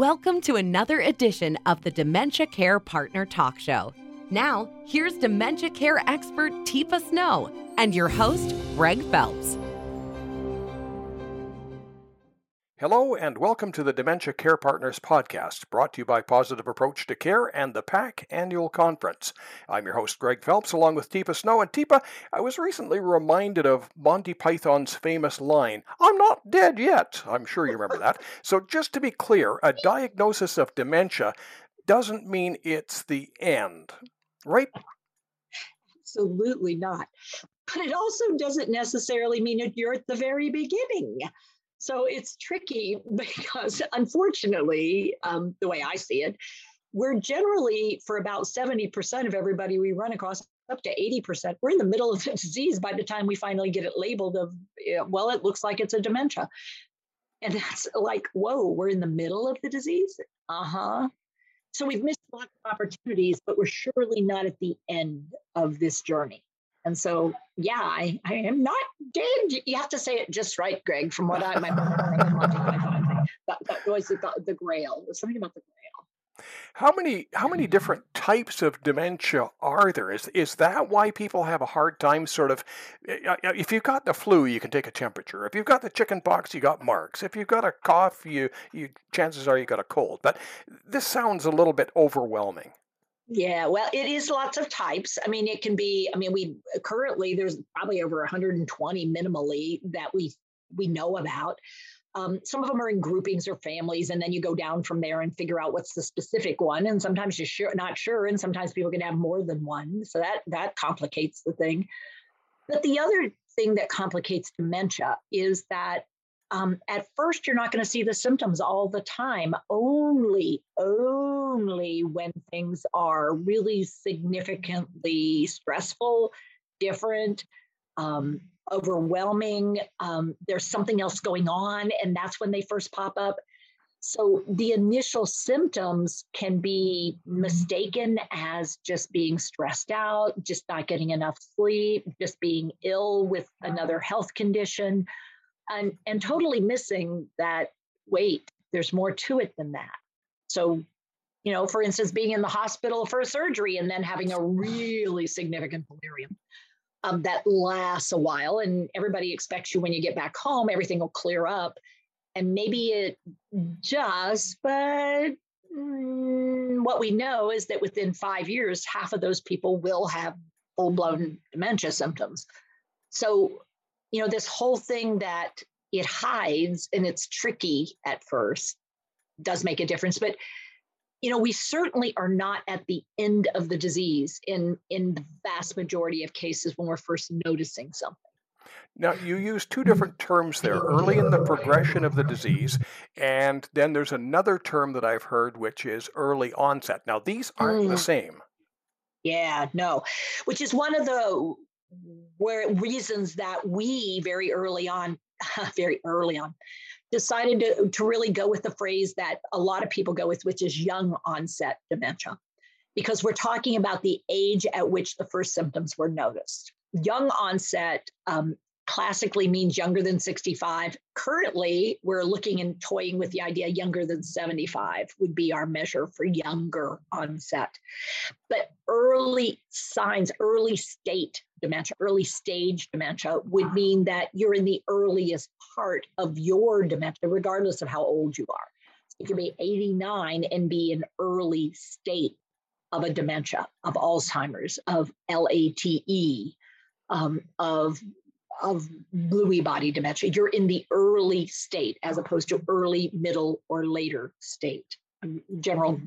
Welcome to another edition of the Dementia Care Partner Talk Show. Now, here's dementia care expert Teepa Snow and your host, Greg Phelps. Hello, and welcome to the Dementia Care Partners podcast, brought to you by Positive Approach to Care and the PAC Annual Conference. I'm your host, Greg Phelps, along with Teepa Snow. And Teepa, I was recently reminded of Monty Python's famous line, I'm not dead yet. I'm sure you remember that. So, just to be clear, a diagnosis of dementia doesn't mean it's the end, right? Absolutely not. But it also doesn't necessarily mean that you're at the very beginning. So it's tricky because, unfortunately, um, the way I see it, we're generally for about 70% of everybody we run across up to 80% we're in the middle of the disease by the time we finally get it labeled of well it looks like it's a dementia. And that's like whoa we're in the middle of the disease? Uh-huh. So we've missed lots of opportunities but we're surely not at the end of this journey and so, yeah, I, I am not dead. You have to say it just right, Greg, from what I, my that, that was the, the grail. There's something about the grail. How many how many different types of dementia are there? Is is that why people have a hard time sort of eh, eh, eh, if you've got the flu, you can take a temperature. If you've got the chicken pox, you got marks. If you've got a cough, you you chances are you got a cold. But this sounds a little bit overwhelming. Yeah, well, it is lots of types. I mean, it can be. I mean, we currently there's probably over 120 minimally that we we know about. Um, some of them are in groupings or families, and then you go down from there and figure out what's the specific one. And sometimes you're sure, not sure, and sometimes people can have more than one. So that that complicates the thing. But the other thing that complicates dementia is that um, at first you're not going to see the symptoms all the time only only when things are really significantly stressful different um, overwhelming um, there's something else going on and that's when they first pop up. So the initial symptoms can be mistaken as just being stressed out just not getting enough sleep just being ill with another health condition and and totally missing that wait there's more to it than that. So you know for instance being in the hospital for a surgery and then having a really significant delirium um, that lasts a while and everybody expects you when you get back home everything will clear up. And maybe it does but mm, what we know is that within five years half of those people will have full-blown dementia symptoms. So you know, this whole thing that it hides and it's tricky at first does make a difference. But you know, we certainly are not at the end of the disease in in the vast majority of cases when we're first noticing something. Now, you use two different terms there early in the progression of the disease, and then there's another term that I've heard, which is early onset. Now, these aren't mm. the same. Yeah, no, which is one of the where reasons that we very early on, very early on, decided to, to really go with the phrase that a lot of people go with, which is young onset dementia, because we're talking about the age at which the first symptoms were noticed. Young onset um, classically means younger than 65. Currently, we're looking and toying with the idea younger than 75 would be our measure for younger onset. But early signs, early state dementia, early stage dementia would mean that you're in the earliest part of your dementia, regardless of how old you are. You can be 89 and be in early state of a dementia, of Alzheimer's, of LATE, um, of of Lewy body dementia. You're in the early state as opposed to early, middle, or later state. General,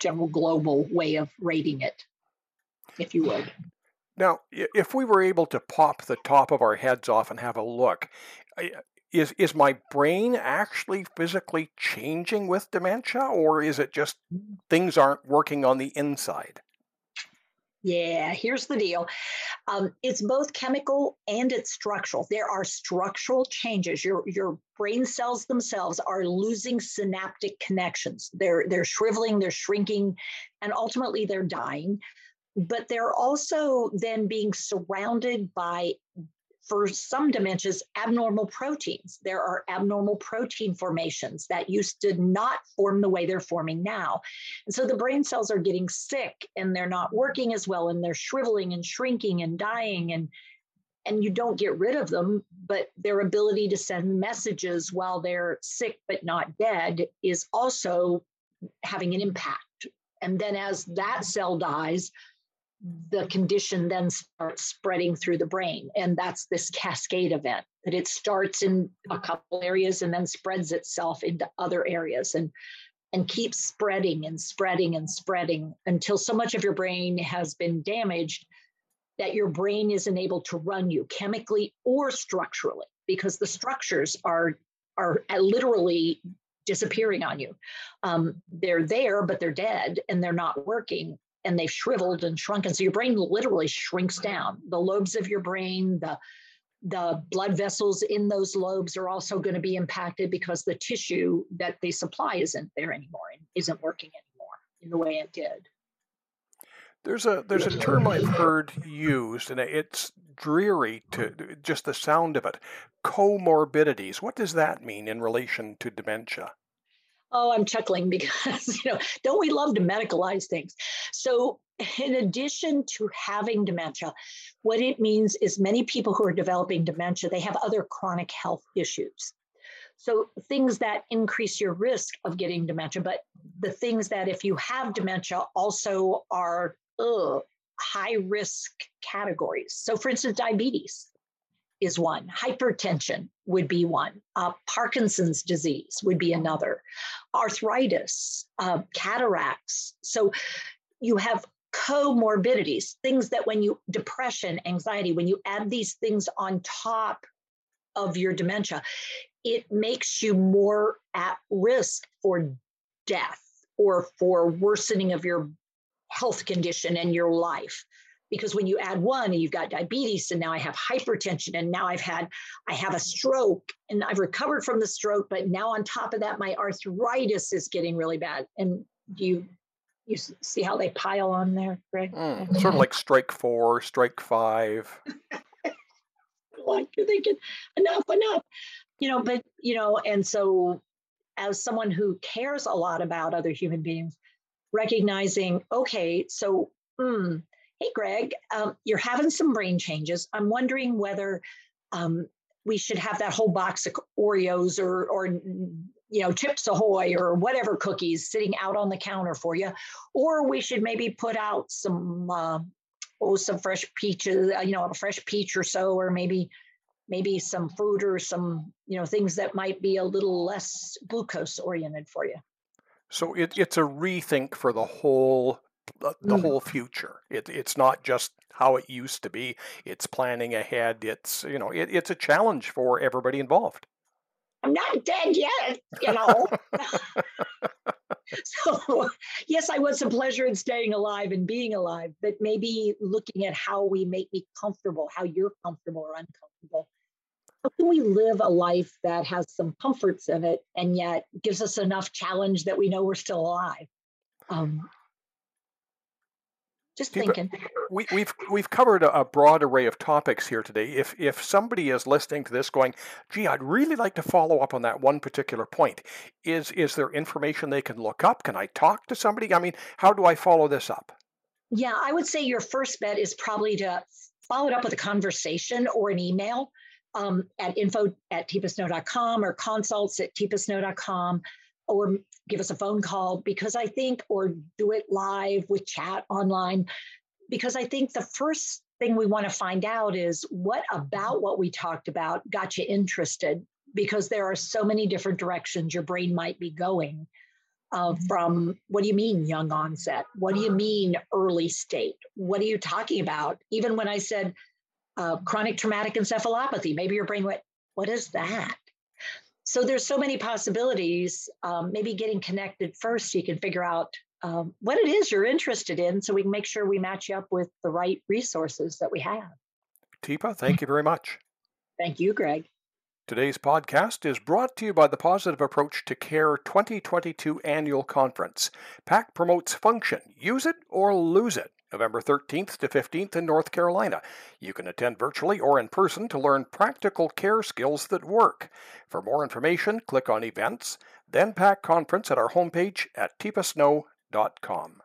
general global way of rating it, if you would. Now, if we were able to pop the top of our heads off and have a look, is is my brain actually physically changing with dementia, or is it just things aren't working on the inside? Yeah, here's the deal. Um, it's both chemical and it's structural. There are structural changes. Your your brain cells themselves are losing synaptic connections. They're they're shriveling, they're shrinking, and ultimately they're dying. But they're also then being surrounded by for some dementias, abnormal proteins. There are abnormal protein formations that used to not form the way they're forming now. And so the brain cells are getting sick and they're not working as well and they're shriveling and shrinking and dying and and you don't get rid of them, but their ability to send messages while they're sick but not dead is also having an impact. And then as that cell dies, the condition then starts spreading through the brain. And that's this cascade event that it starts in a couple areas and then spreads itself into other areas and and keeps spreading and spreading and spreading until so much of your brain has been damaged that your brain isn't able to run you chemically or structurally because the structures are are literally disappearing on you. Um, they're there, but they're dead and they're not working and they've shriveled and shrunken. So your brain literally shrinks down. The lobes of your brain, the the blood vessels in those lobes are also going to be impacted because the tissue that they supply isn't there anymore and isn't working anymore in the way it did. There's a there's a term I've heard used, and it's dreary to just the sound of it. Comorbidities. What does that mean in relation to dementia? Oh, I'm chuckling because, you know, don't we love to medicalize things? So, in addition to having dementia, what it means is many people who are developing dementia, they have other chronic health issues. So, things that increase your risk of getting dementia, but the things that if you have dementia also are ugh, high risk categories. So, for instance, diabetes is one. Hypertension would be one. Uh, Parkinson's disease would be another. Arthritis, uh, cataracts. So you have comorbidities, things that when you, depression, anxiety, when you add these things on top of your dementia, it makes you more at risk for death or for worsening of your health condition and your life. Because when you add one and you've got diabetes and now i have hypertension and now i've had i have a stroke and i've recovered from the stroke but now on top of that my arthritis is getting really bad. And you you see how they pile on there greg mm, sort of like strike four strike five like you're thinking enough enough you know but you know and so as someone who cares a lot about other human beings recognizing okay so mm, Hey, Greg, um, you're having some brain changes. I'm wondering whether um, we should have that whole box of Oreos or, or you know, Chips Ahoy or whatever cookies sitting out on the counter for you, or we should maybe put out some uh, oh some fresh peaches, uh, you know, a fresh peach or so, or maybe maybe some fruit or some you know things that might be a little less glucose oriented for you. So it, it's a rethink for the whole the, the mm. whole future. It, it's not just how it used to be. It's planning ahead. It's you know it, it's a challenge for everybody involved. I'm not dead yet, you know. so yes, I want some pleasure in staying alive and being alive, but maybe looking at how we make me comfortable, how you're comfortable or uncomfortable. How can we live a life that has some comforts in it and yet gives us enough challenge that we know we're still alive? Um, just thinking. We, have we've, we've covered a, broad array of topics here today. If if somebody is listening to this, going, "Gee, I'd really like to follow up on that one particular point," is is there information they can look up? Can I talk to somebody? I mean, how do I follow this up? Yeah, I would say your first bet is probably to follow it up with a conversation or an email um, at info at teepasnow.com or consults at teepasnow.com or give us a phone call because I think, or do it live with chat online, because I think the first thing we want to find out is what about what we talked about got you interested? Because there are so many different directions your brain might be going uh, mm-hmm. from what do you mean young onset? What do you mean early state? What are you talking about? Even when i said uh, chronic traumatic encephalopathy maybe your brain went what is that so there's so many possibilities. Um, maybe getting connected first, so you can figure out um, what it is you're interested in, so we can make sure we match you up with the right resources that we have. Teepa, thank you very much. Thank you, Greg. Today's podcast is brought to you by the Positive Approach to Care 2022 Annual Conference. PAC promotes function. Use it or lose it. November 13th to 15th in North Carolina. You can attend virtually or in person to learn practical care skills that work. For more information, click on Events, then PAC Conference at our homepage at teepasnow.com.